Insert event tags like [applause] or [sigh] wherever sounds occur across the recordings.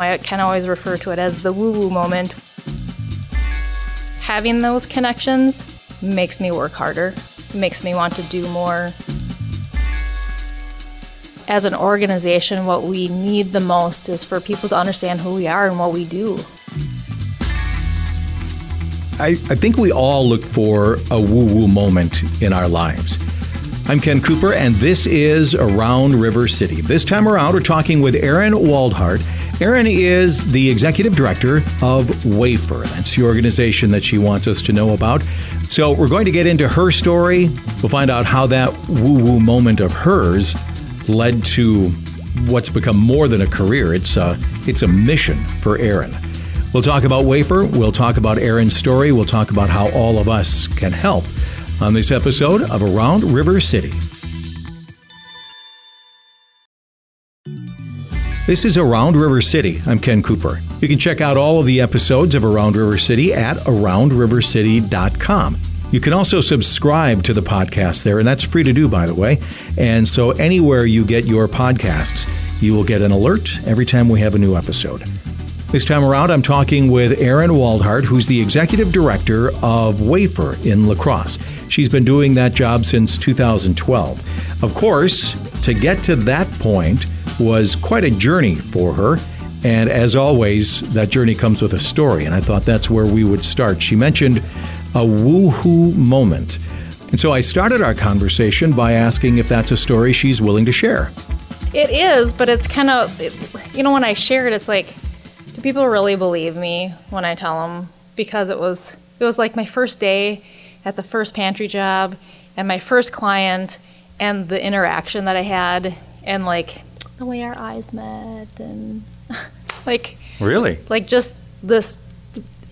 I can always refer to it as the woo woo moment. Having those connections makes me work harder, makes me want to do more. As an organization, what we need the most is for people to understand who we are and what we do. I, I think we all look for a woo woo moment in our lives. I'm Ken Cooper, and this is Around River City. This time around, we're talking with Erin Waldhart. Erin is the executive director of WAFER. That's the organization that she wants us to know about. So, we're going to get into her story. We'll find out how that woo woo moment of hers led to what's become more than a career. It's a, it's a mission for Erin. We'll talk about WAFER. We'll talk about Erin's story. We'll talk about how all of us can help on this episode of Around River City. This is Around River City. I'm Ken Cooper. You can check out all of the episodes of Around River City at aroundrivercity.com. You can also subscribe to the podcast there, and that's free to do, by the way. And so, anywhere you get your podcasts, you will get an alert every time we have a new episode. This time around, I'm talking with Erin Waldhart, who's the executive director of WAFER in La Crosse. She's been doing that job since 2012. Of course, to get to that point was quite a journey for her. And as always, that journey comes with a story. And I thought that's where we would start. She mentioned a woohoo moment. And so I started our conversation by asking if that's a story she's willing to share. It is, but it's kind of, you know, when I share it, it's like, do people really believe me when I tell them? Because it was it was like my first day at the first pantry job and my first client and the interaction that I had and like the way our eyes met and [laughs] like really like just this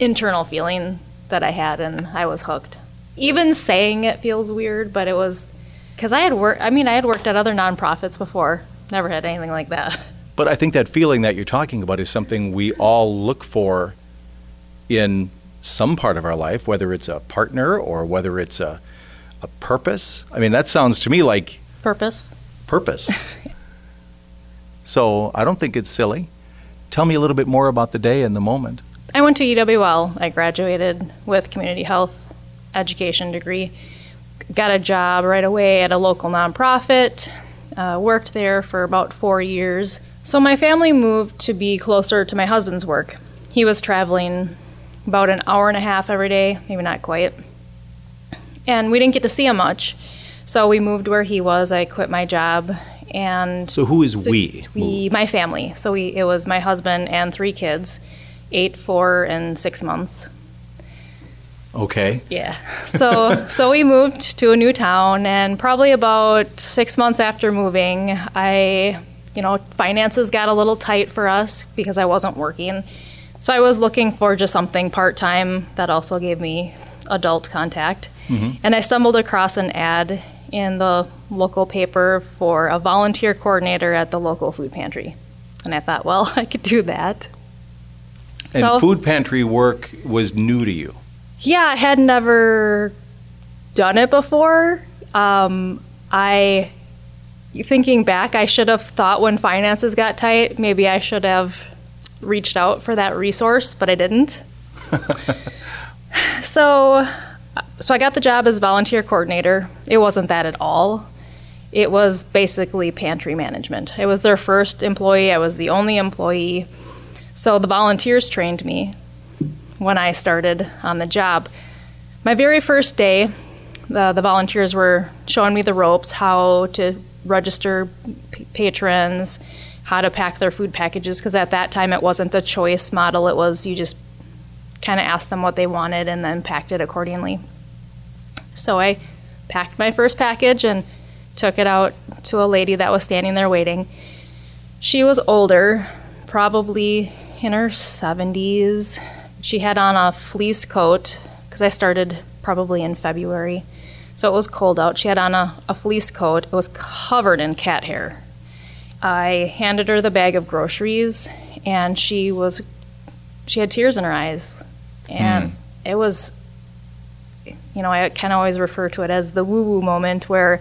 internal feeling that I had and I was hooked. Even saying it feels weird, but it was because I had worked. I mean, I had worked at other nonprofits before. Never had anything like that. [laughs] But I think that feeling that you're talking about is something we all look for in some part of our life, whether it's a partner or whether it's a, a purpose. I mean, that sounds to me like purpose. Purpose. [laughs] so I don't think it's silly. Tell me a little bit more about the day and the moment. I went to UWL. I graduated with community health education degree. Got a job right away at a local nonprofit. Uh, worked there for about four years. So my family moved to be closer to my husband's work. He was traveling about an hour and a half every day, maybe not quite. And we didn't get to see him much. So we moved where he was. I quit my job and So who is we? we my family. So we it was my husband and three kids, 8, 4 and 6 months. Okay. Yeah. So [laughs] so we moved to a new town and probably about 6 months after moving, I you know, finances got a little tight for us because I wasn't working. So I was looking for just something part time that also gave me adult contact. Mm-hmm. And I stumbled across an ad in the local paper for a volunteer coordinator at the local food pantry. And I thought, well, [laughs] I could do that. And So- food pantry work was new to you. Yeah, I had never done it before. Um, I, thinking back, I should have thought when finances got tight, maybe I should have reached out for that resource, but I didn't. [laughs] so, so I got the job as volunteer coordinator. It wasn't that at all. It was basically pantry management. It was their first employee. I was the only employee. So the volunteers trained me when I started on the job. My very first day, the, the volunteers were showing me the ropes, how to register p- patrons, how to pack their food packages, because at that time it wasn't a choice model, it was you just kind of asked them what they wanted and then packed it accordingly. So I packed my first package and took it out to a lady that was standing there waiting. She was older, probably in her 70s. She had on a fleece coat because I started probably in February. So it was cold out. She had on a, a fleece coat. It was covered in cat hair. I handed her the bag of groceries and she was she had tears in her eyes. And hmm. it was you know, I kind of always refer to it as the woo woo moment where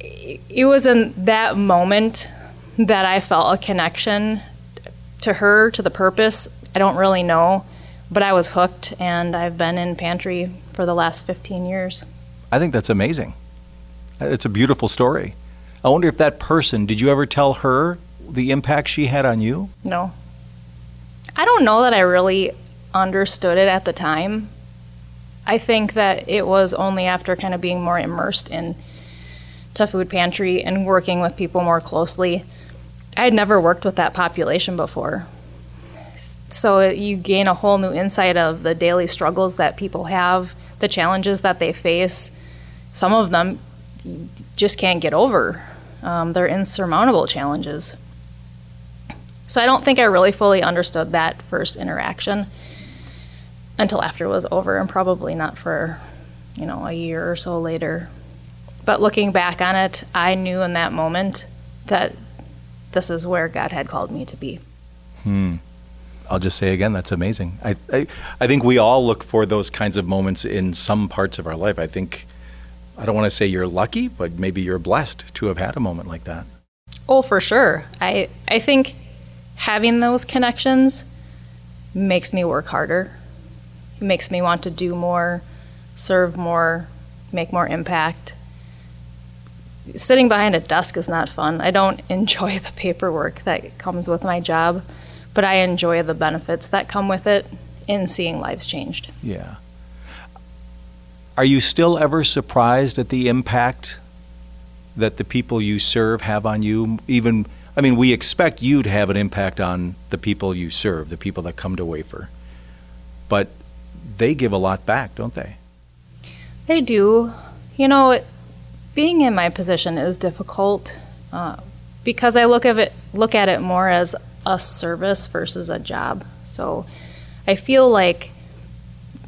it was in that moment that I felt a connection to her, to the purpose, I don't really know, but I was hooked and I've been in pantry for the last 15 years. I think that's amazing. It's a beautiful story. I wonder if that person, did you ever tell her the impact she had on you? No. I don't know that I really understood it at the time. I think that it was only after kind of being more immersed in to food pantry and working with people more closely. I had never worked with that population before. So you gain a whole new insight of the daily struggles that people have, the challenges that they face. Some of them just can't get over. Um, they're insurmountable challenges. So I don't think I really fully understood that first interaction until after it was over, and probably not for, you know, a year or so later. But looking back on it, I knew in that moment that this is where God had called me to be. Hmm. I'll just say again, that's amazing. I, I, I think we all look for those kinds of moments in some parts of our life. I think, I don't want to say you're lucky, but maybe you're blessed to have had a moment like that. Oh, for sure. I, I think having those connections makes me work harder. It makes me want to do more, serve more, make more impact. Sitting behind a desk is not fun. I don't [laughs] enjoy the paperwork that comes with my job, but I enjoy the benefits that come with it in seeing lives changed. Yeah. Are you still ever surprised at the impact that the people you serve have on you? Even, I mean, we expect you to have an impact on the people you serve, the people that come to Wafer. But they give a lot back, don't they? They do. You know, being in my position is difficult uh, because I look at it look at it more as a service versus a job. So I feel like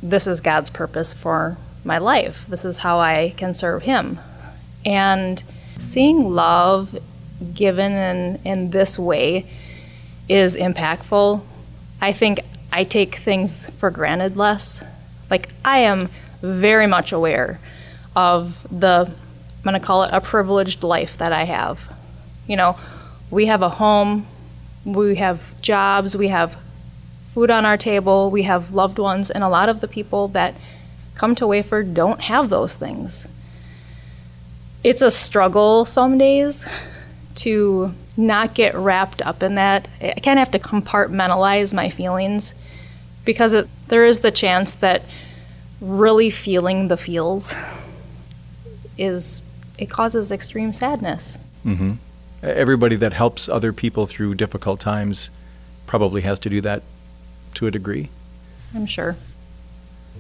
this is God's purpose for my life. This is how I can serve Him. And seeing love given in, in this way is impactful. I think I take things for granted less. Like, I am very much aware of the, I'm going to call it a privileged life that I have. You know, we have a home, we have jobs, we have food on our table, we have loved ones, and a lot of the people that come to Wafer don't have those things. It's a struggle some days to not get wrapped up in that. I kind of have to compartmentalize my feelings because it, there is the chance that really feeling the feels is it causes extreme sadness. Mm-hmm. Everybody that helps other people through difficult times probably has to do that to a degree. I'm sure.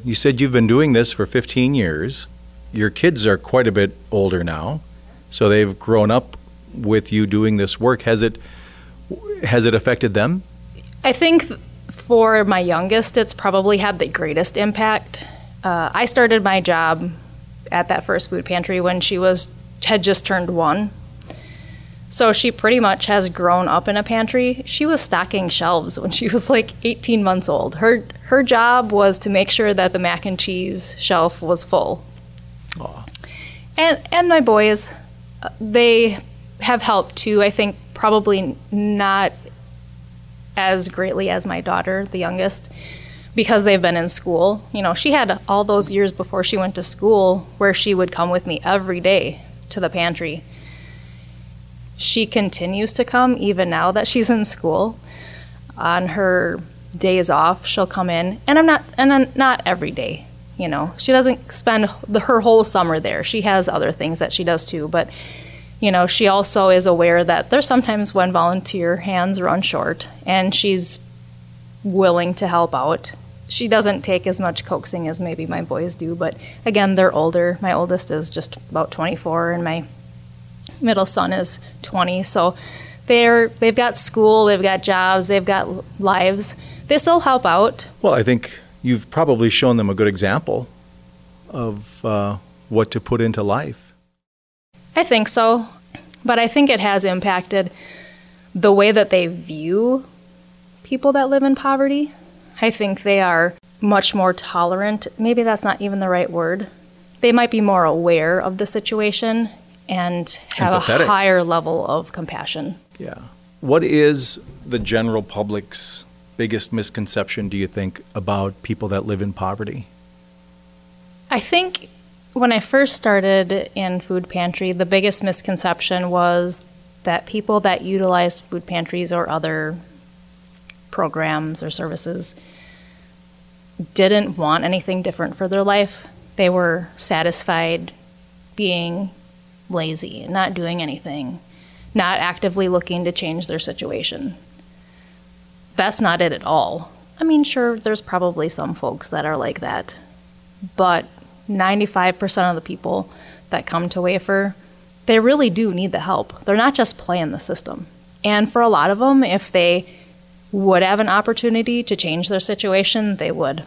You said you've been doing this for 15 years. Your kids are quite a bit older now, so they've grown up with you doing this work. Has it has it affected them? I think for my youngest, it's probably had the greatest impact. Uh, I started my job at that first food pantry when she was had just turned one. So she pretty much has grown up in a pantry. She was stocking shelves when she [laughs] was like 18 months old. Her her job was to make sure that the mac and cheese shelf was full. Aww. And and my boys, uh, they have helped too. I think probably not as greatly as my daughter, the youngest, because they've been in school. You know, she had all those years before she went to school where she would come with me every day to the pantry. She continues to come even now that she's in school. On her days off, she'll come in, and I'm not, and I'm not every day. You know, she doesn't spend the, her whole summer there. She has other things that she does too, but you know, she also is aware that there's sometimes when volunteer hands run short, and she's willing to help out. She doesn't take as much coaxing as maybe my boys do, but again, they're older. My oldest is just about 24, and my middle son is 20. So they're they've got school, they've got jobs, they've got lives. They still help out. Well, I think you've probably shown them a good example of uh, what to put into life. I think so, but I think it has impacted the way that they view people that live in poverty. I think they are much more tolerant. Maybe that's not even the right word. They might be more aware of the situation and have Empathetic. a higher level of compassion. Yeah. What is the general public's biggest misconception, do you think, about people that live in poverty? I think when I first started in food pantry, the biggest misconception was that people that utilized food pantries or other programs or services didn't want anything different for their life. They were satisfied being lazy, not doing anything, not actively looking to change their situation. That's not it at all. I mean, sure, there's probably some folks that are like that, but 95% of the people that come to Wafer, they really do need the help. They're not just playing the system. And for a lot of them, if they would have an opportunity to change their situation, they would.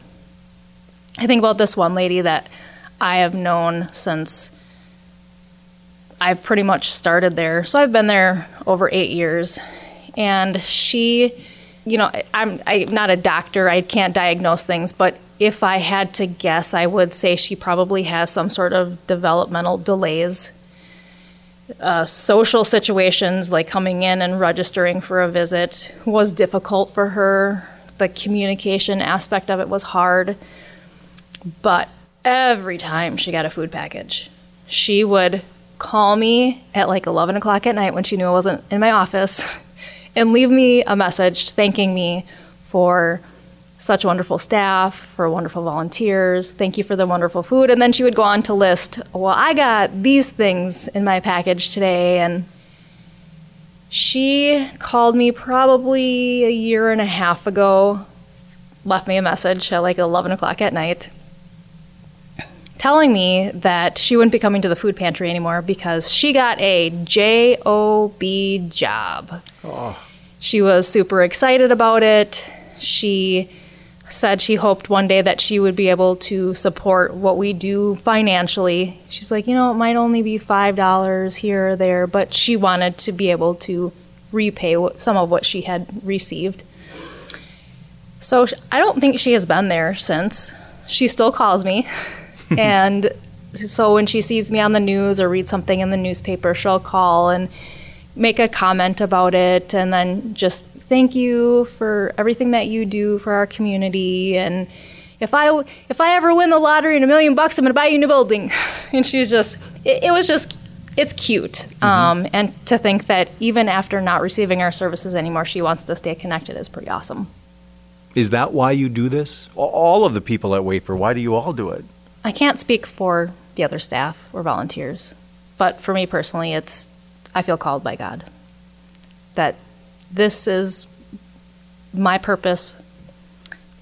I think about this one lady that I have known since I've pretty much started there. So I've been there over eight years. And she, you know, I'm, I'm not a doctor, I can't diagnose things, but if I had to guess, I would say she probably has some sort of developmental delays. Uh, social situations like coming in and registering for a visit was difficult for her. The communication aspect of it was hard. But every time she got a food package, she would call me at like 11 o'clock at night when she knew I wasn't in my office [laughs] and leave me a message thanking me for such wonderful staff, for wonderful volunteers. Thank you for the wonderful food. And then she would go on to list, well, I got these things in my package today. And she called me probably a year and a half ago, left me a message at like 11 o'clock at night, telling me that she wouldn't be coming to the food pantry anymore because she got a JOB job. Oh. She was super excited about it. She said she hoped one day that she would be able to support what we do financially. She's like, you know, it might only be $5 here or there, but she wanted to be able to repay some of what she had received. So I don't think she has been there since. She still calls me. [laughs] and so when she sees me on the news or reads something in the newspaper, she'll call and make a comment about it and then just thank you for everything that you do for our community and if I if I ever win the lottery and a million bucks, I'm gonna buy you a new building. [laughs] And she's just it, it was just it's cute. Mm-hmm. Um, and to think that even after not receiving our services anymore, she wants to stay connected is pretty awesome. Is that why you do this? All of the people at Wafer, why do you all do it? I can't speak for the other staff or volunteers, but for me personally, it's I feel called by God that this is my purpose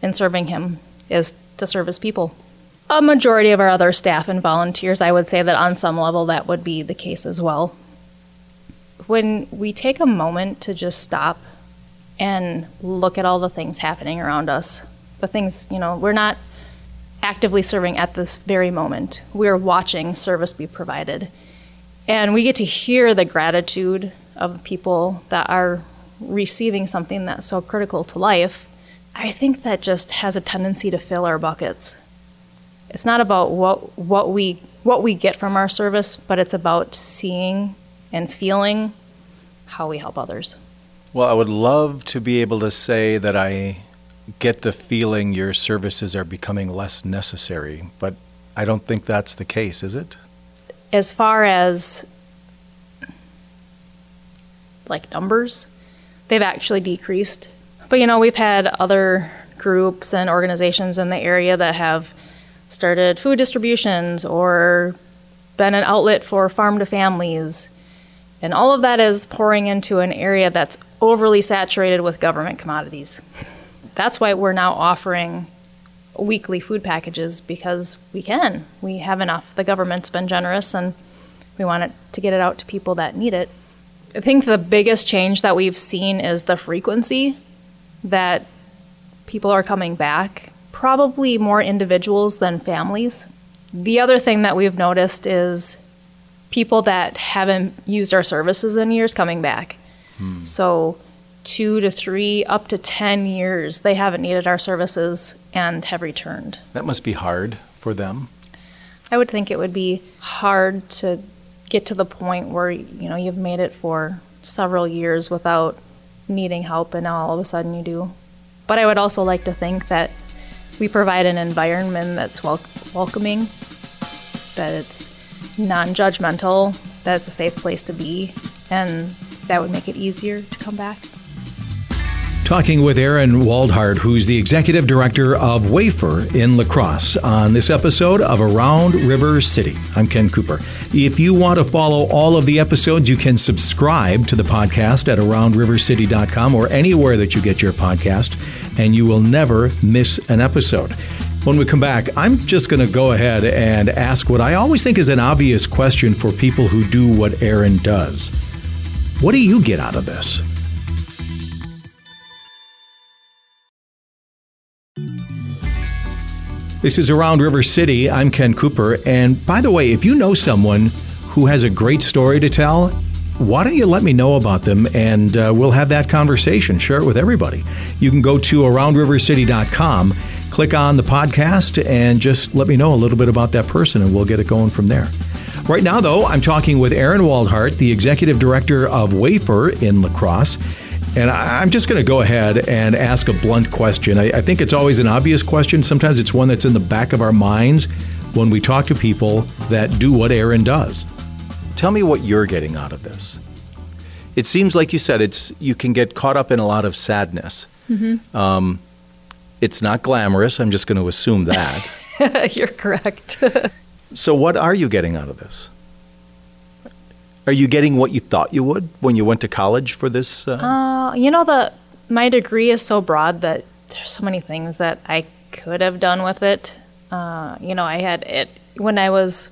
in serving Him is to serve His people. A majority of our other staff and volunteers, I would say that on some level that would be the case as well. When we take a moment to just stop and look at all the things happening around us, the things, you know, we're not actively serving at this very moment. We're watching service be provided. And we get to hear the gratitude of people that are receiving something that's so critical to life, I think that just has a tendency to fill our buckets. It's not about what what we what we get from our service, but it's about seeing and feeling how we help others. Well, I would love to be able to say that I get the feeling your services are becoming less necessary, but I don't think that's the case, is it? As far as like numbers, they've actually decreased. But you know, we've had other groups and organizations in the area that have started food distributions or been an outlet for farm to families. And all of that is pouring into an area that's overly saturated with government commodities. That's why we're now offering weekly food packages because we can. We have enough. The government's been generous and we want it to get it out to people that need it. I think the biggest change that we've seen is the frequency that people are coming back, probably more individuals than families. The other thing that we've noticed is people that haven't used our services in years coming back. Hmm. So, two to three, up to 10 years, they haven't needed our services and have returned. That must be hard for them. I would think it would be hard to get to the point where you know you've made it for several years without needing help, and now all of a sudden you do. But I would also like to think that we provide an environment that's wel- welcoming, that it's non judgmental, that it's a safe place to be, and that would make it easier to come back. Talking with Erin Waldhart, who's the executive director of Wafer in La Crosse, on this episode of Around River City. I'm Ken Cooper. If you want to follow all of the episodes, you can subscribe to the podcast at aroundrivercity.com or anywhere that you get your podcast, and you will never miss an episode. When we come back, I'm just going to go ahead and ask what I always think is an obvious question for people who do what Erin does. What do you get out of this? This is Around River City. I'm Ken Cooper. And by the way, if you know someone who has a great story to tell, why don't you let me know about them and uh, we'll have that conversation, share it with everybody. You can go to aroundrivercity.com, click on the podcast, and just let me know a little bit about that person and we'll get it going from there. Right now, though, I'm talking with Erin Waldhart, the executive director of Wafer in La Crosse. And I'm just going to go ahead and ask a blunt question. I, I, think it's always an obvious question. Sometimes it's one that's in the back of our minds when we talk to people that do what Erin does. Tell me what you're getting out of this. It seems like you said it's you can get caught up in a lot of sadness. Mm-hmm. Um, it's not glamorous. I'm just going to assume that. [laughs] you're correct. [laughs] so, what are you getting out of this? Are you getting what you thought you would when you went to college for this? Uh... Uh, you know, the my degree is so broad that there's so many things that I could have done with it. Uh, you know, I had it when I was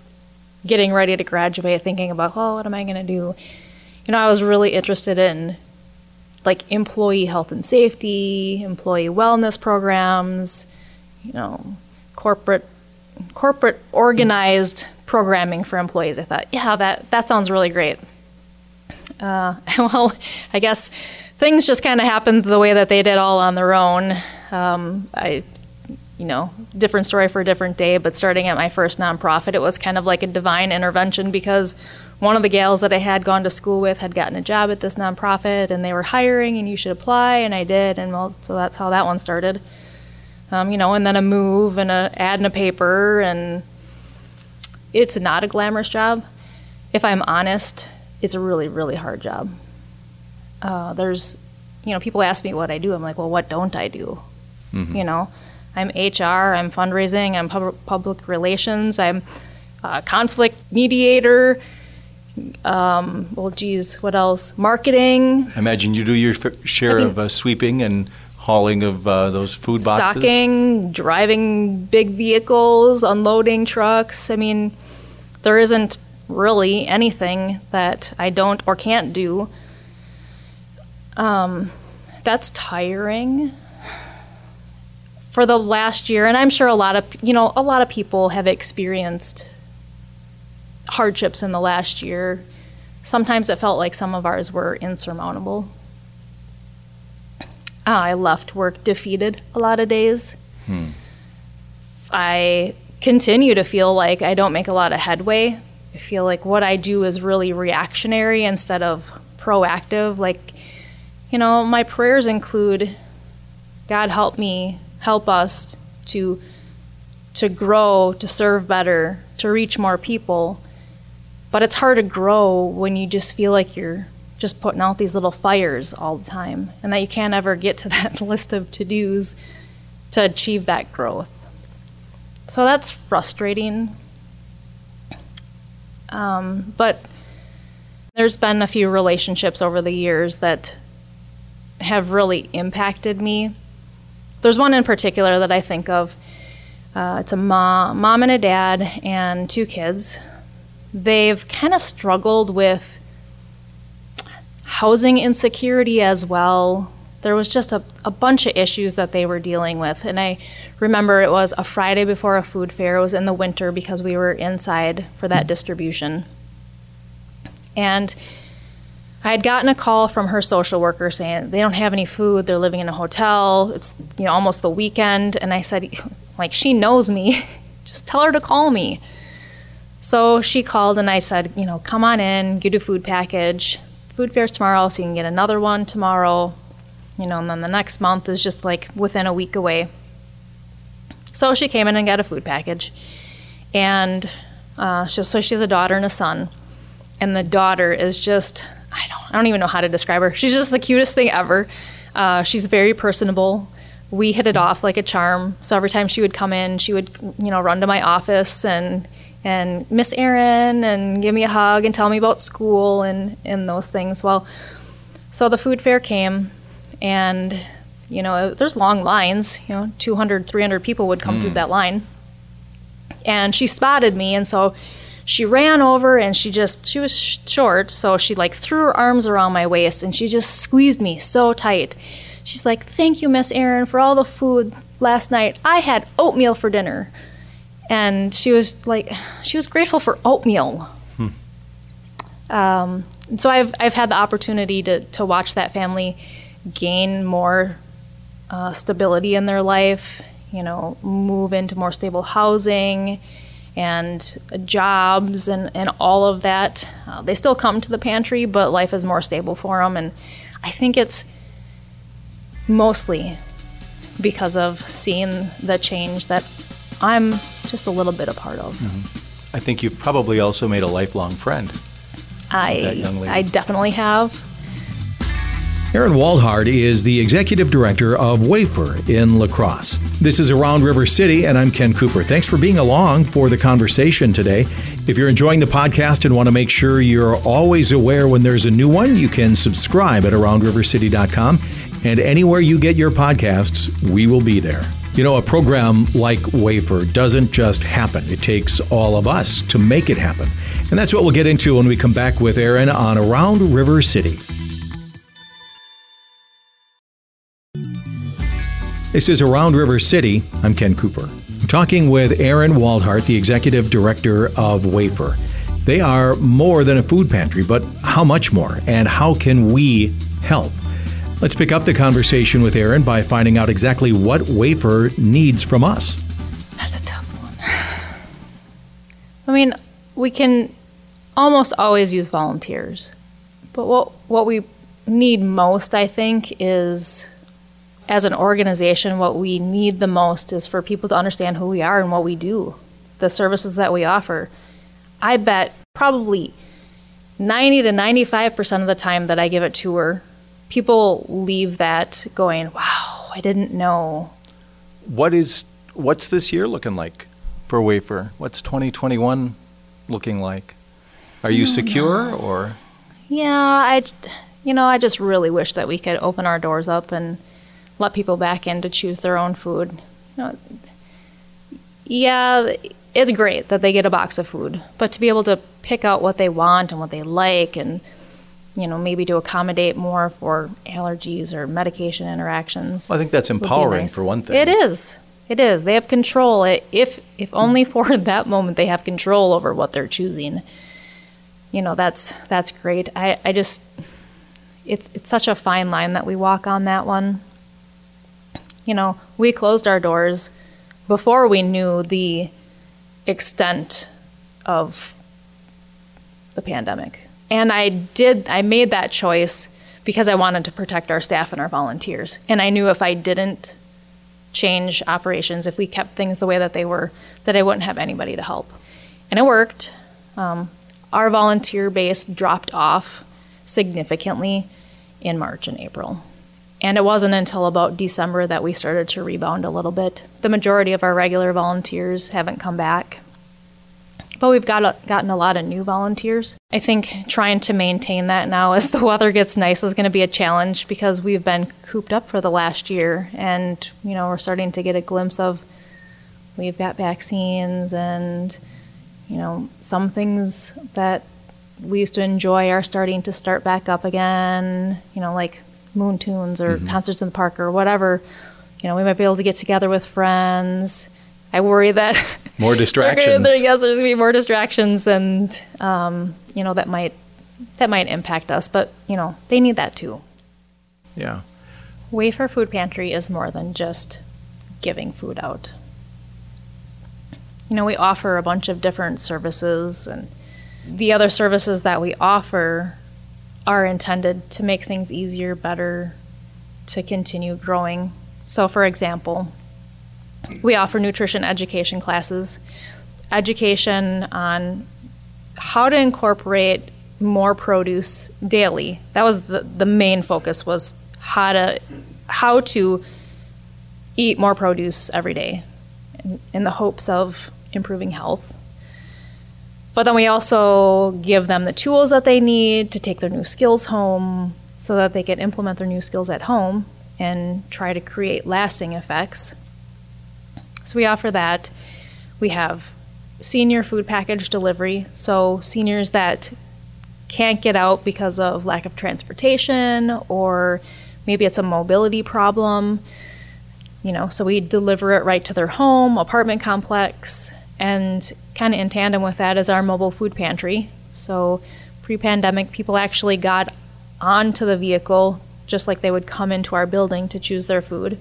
getting ready to graduate, thinking about, well, what am I going to do? You know, I was really interested in like employee health and safety, employee wellness programs, you know, corporate corporate organized programming for employees. I thought, yeah, that, that sounds really great. Uh, [laughs] well, I guess things just kind of happened the way that they did all on their own. Um, I, you know, different story for a different day, but starting at my first nonprofit, it was kind of like a divine intervention because one of the gals that I had gone to school with had gotten a job at this nonprofit and they were hiring and you should apply, and I did, and well, so that's how that one started. Um, you know, and then a move and a ad in a paper and it's not a glamorous job. If I'm honest, it's a really, really hard job. Uh, there's, you know, people ask me what I do. I'm like, well, what don't I do? Mm-hmm. You know, I'm HR, I'm fundraising, I'm pub- public relations, I'm a conflict mediator. Um, well, geez, what else? Marketing. I imagine you do your f- share I mean, of uh, sweeping and hauling of uh, those food boxes. Stocking, driving big vehicles, unloading trucks. I mean, there isn't really anything that I don't or can't do. Um, that's tiring for the last year, and I'm sure a lot of you know a lot of people have experienced hardships in the last year. Sometimes it felt like some of ours were insurmountable. I left work defeated a lot of days. Hmm. I continue to feel like I don't make a lot of headway. I feel like what I do is really reactionary instead of proactive. Like, you know, my prayers include God help me, help us to to grow, to serve better, to reach more people. But it's hard to grow when you just feel like you're just putting out these little fires all the time and that you can't ever get to [laughs] that list of to-dos to achieve that growth. So that's frustrating. Um, but there's been a few relationships over the years that have really impacted me. There's one in particular that I think of. Uh, it's a mom, mom and a dad and two kids. They've kind of struggled with housing insecurity as well, there was just a, a bunch of issues that they were dealing with. And I remember it was a Friday before a food fair. It was in the winter because we were inside for that distribution. And I had gotten a call from her social worker saying they don't have any food. They're living in a hotel. It's you know almost the weekend. And I said, [laughs] like she knows me, [laughs] just tell her to call me. So she called and I said, you know, come on in, get a food package food fairs tomorrow, so you can get another one tomorrow. you know, and then the next month is just like within a week away. So she came in and got a food package. And uh, so, so she has a daughter and a son. And the daughter is just, I don't, I don't even know how to describe her. She's just the cutest thing ever. Uh, she's very personable. We hit it off like a charm. So every time she would come in, she would, you know, run to my office and and Miss Erin and give me a hug and tell me about school and and those things. Well, so the food fair came, and you know, there's long lines. You know, 200, 300 people would come mm. through that line, and she spotted me, and so she ran over and she just she was sh- short so she like threw her arms around my waist and she just squeezed me so tight she's like thank you miss erin for all the food last night i had oatmeal for dinner and she was like she was grateful for oatmeal hmm. um, so I've, I've had the opportunity to, to watch that family gain more uh, stability in their life you know move into more stable housing and jobs and, and all of that. Uh, they still come to the pantry, but life is more stable for them. And I think it's mostly because of seeing the change that I'm just a little bit a part of. Mm-hmm. I think you've probably also made a lifelong friend. I, I definitely have. Erin Waldhart is the executive director of Wafer in La Crosse. This is Around River City, and I'm Ken Cooper. Thanks for being along for the conversation today. If you're enjoying the podcast and want to make sure you're always aware when there's a new one, you can subscribe at aroundrivercity.com. And anywhere you get your podcasts, we will be there. You know, a program like Wafer doesn't just happen. It takes all of us to make it happen. And that's what we'll get into when we come back with Erin on Around River City. This is Around River City. I'm Ken Cooper. I'm talking with Erin Waldhart, the executive director of Wafer. They are more than a food pantry, but how much more? And how can we help? Let's pick up the conversation with Erin by finding out exactly what Wafer needs from us. That's a tough one. I mean, we can almost always use volunteers, but what what we need most, I think, is as an organization, what we need the most is for people to understand who we are and what we do, the services that we offer. I bet probably 90 to 95% of the time that I give a tour, people leave that going, wow, I didn't know. What is, what's this year looking like for Wafer? What's 2021 looking like? Are you secure know. or? Yeah, I, you know, I just really wish that we could open our doors up and let people back in to choose their own food. You know, yeah, it's great that they get a box of food, but to be able to pick out what they want and what they like and you know, maybe to accommodate more for allergies or medication interactions. Well, I think that's empowering nice. for one thing. It is. It is. They have control. If if only [laughs] for that moment they have control over what they're choosing. You know, that's that's great. I, I just it's it's such a fine line that we walk on that one you know, we closed our doors before we knew the extent of the pandemic. And I did, I made that choice because I wanted to protect our staff and our volunteers. And I knew if I didn't change operations, if we kept things the way that they were, that I wouldn't have anybody to help. And it worked. Um, our volunteer base dropped off significantly in March and April. And it wasn't until about December that we started to rebound a little bit. The majority of our regular volunteers haven't come back. But we've got a, gotten a lot of new volunteers. I think trying to maintain that now as the weather gets nice is going to be a challenge because we've been cooped up for the last year and you know we're starting to get a glimpse of we've got vaccines and you know some things that we used to enjoy are starting to start back up again, you know like moon tunes or mm-hmm. concerts in the park or whatever, you know, we might be able to get together with friends. I worry that more [laughs] distractions. gonna, yes, there's gonna be more distractions, and um, you know that might that might impact us. But you know, they need that too. Yeah. Wafer Food Pantry is more than just giving food out. You know, we offer a bunch of different services, and the other services that we offer are intended to make things easier, better, to continue growing. So, for example, we offer nutrition education classes, education on how to incorporate more produce daily. That was the, the main focus was how to how to eat more produce every day in, in the hopes of improving health. But then we also give them the tools that they need to take their new skills home so that they can implement their new skills at home and try to create lasting effects. So we offer that. We have senior food package delivery. So seniors that can't get out because of lack of transportation or maybe it's a mobility problem. You know, so we deliver it right to their home, apartment complex, and kind of in tandem with that is our mobile food pantry. So pre pandemic, people actually got onto the vehicle just like they would come into our building to choose their food.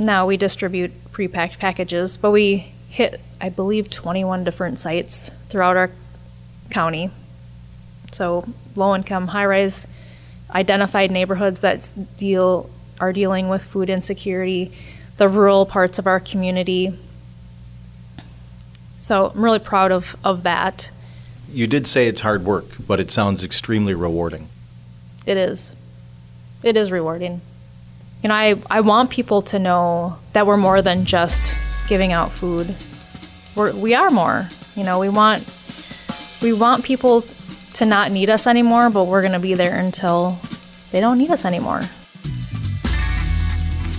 Now we distribute pre-packed packages, but we hit, I believe, 21 different sites throughout our county. So low income, high rise, identified neighborhoods that deal are dealing with food insecurity, the rural parts of our community. So I'm really proud of, of that. You did say it's hard work, but it sounds extremely rewarding. It is. It is rewarding. You know, I, I want people to know that we're more than just giving out food. We're, we are more. You know, we want we want people to not need us anymore, but we're going to be there until they don't need us anymore.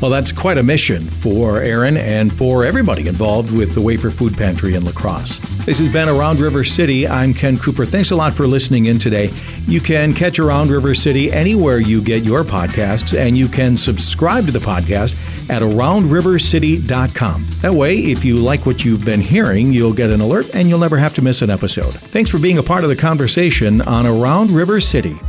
Well, that's quite a mission for Erin and for everybody involved with the Wafer Food Pantry in La Crosse. This has been Around River City. I'm Ken Cooper. Thanks a lot for listening in today. You can catch Around River City anywhere you get your podcasts, and you can subscribe to the podcast at aroundrivercity.com. That way, if you like what you've been hearing, you'll get an alert and you'll never have to miss an episode. Thanks for being a part of the conversation on Around River City.